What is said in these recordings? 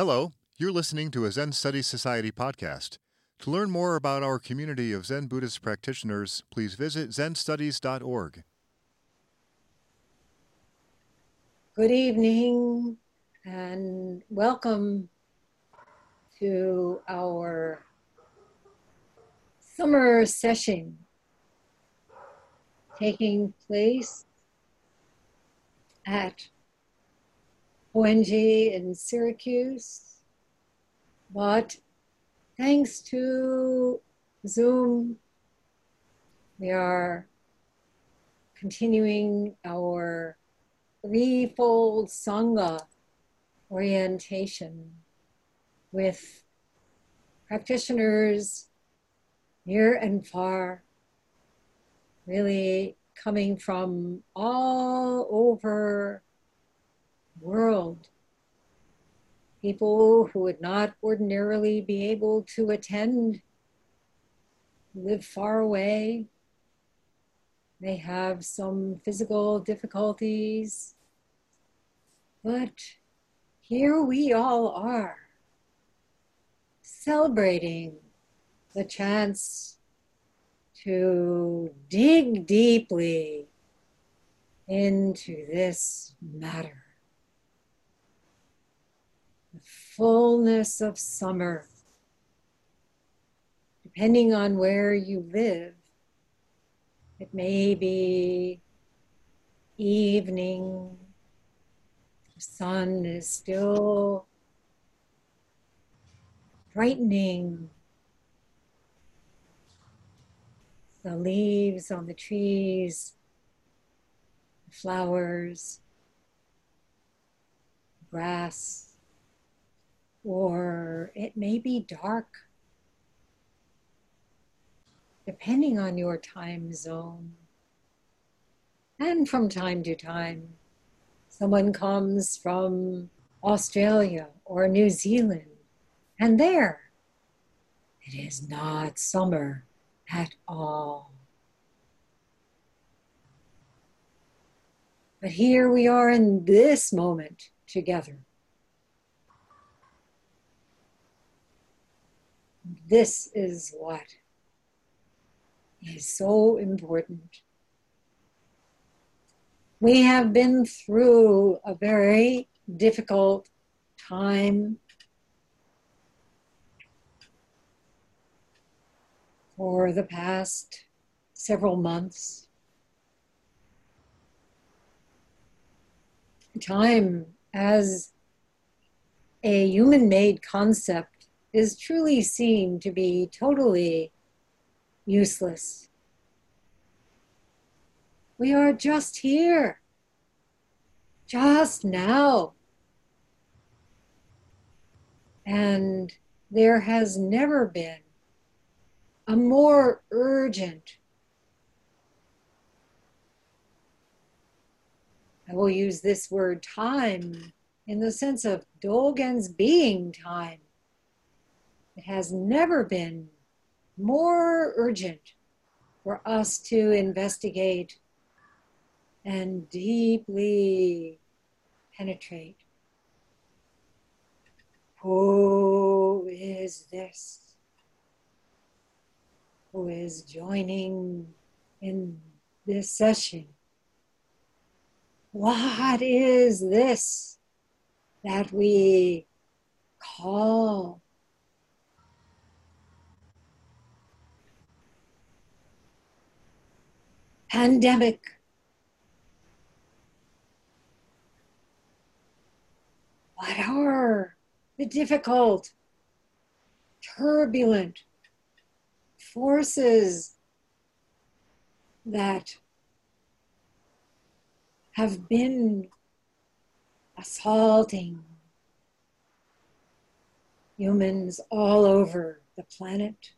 Hello, you're listening to a Zen Studies Society podcast. To learn more about our community of Zen Buddhist practitioners, please visit zenstudies.org. Good evening and welcome to our summer session taking place at Hoen-ji in Syracuse. But thanks to Zoom, we are continuing our threefold Sangha orientation with practitioners near and far, really coming from all over world. People who would not ordinarily be able to attend live far away. They have some physical difficulties. But here we all are, celebrating the chance to dig deeply into this matter fullness of summer. Depending on where you live, it may be evening, the sun is still brightening. The leaves on the trees, the flowers, grass or it may be dark, depending on your time zone. And from time to time, someone comes from Australia or New Zealand, and there it is not summer at all. But here we are in this moment together. This is what is so important. We have been through a very difficult time for the past several months. Time as a human made concept is truly seen to be totally useless. We are just here, just now. And there has never been a more urgent, I will use this word time in the sense of Dogen's being time it has never been more urgent for us to investigate and deeply penetrate. Who is this? Who is joining in this session? What is this that we call pandemic. What are the difficult, turbulent forces that have been assaulting humans all over the planet?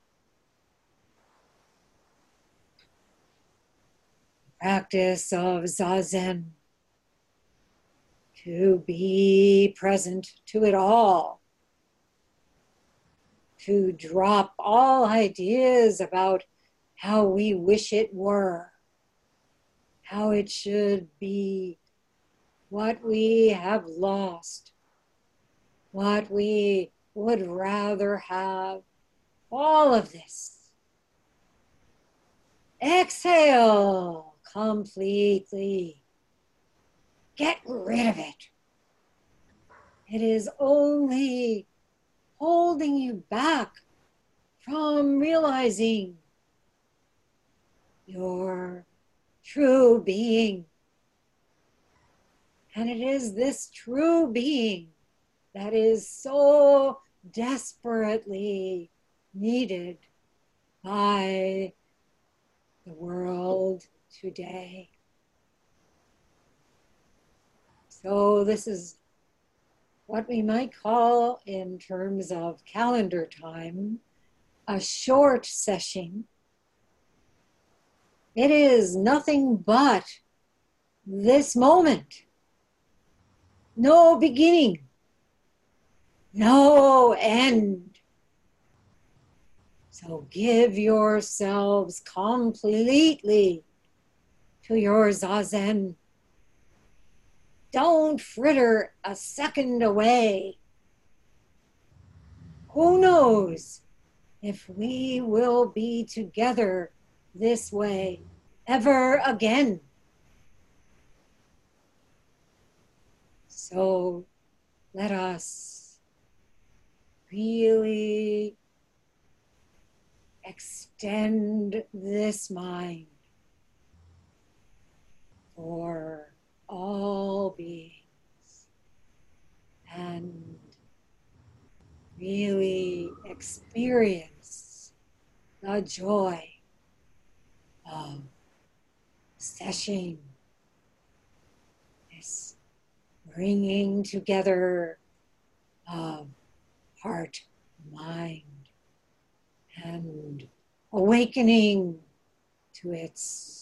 Practice of zazen to be present to it all, to drop all ideas about how we wish it were, how it should be, what we have lost, what we would rather have. All of this. Exhale completely. Get rid of it. It is only holding you back from realizing your true being. And it is this true being that is so desperately needed by the world today. So, this is what we might call, in terms of calendar time, a short session. It is nothing but this moment. No beginning, no end. So give yourselves completely to your zazen. Ah Don't fritter a second away. Who knows if we will be together this way ever again? So let us really extend this mind for all beings. And really experience the joy of session, this bringing together of heart, mind, and awakening to its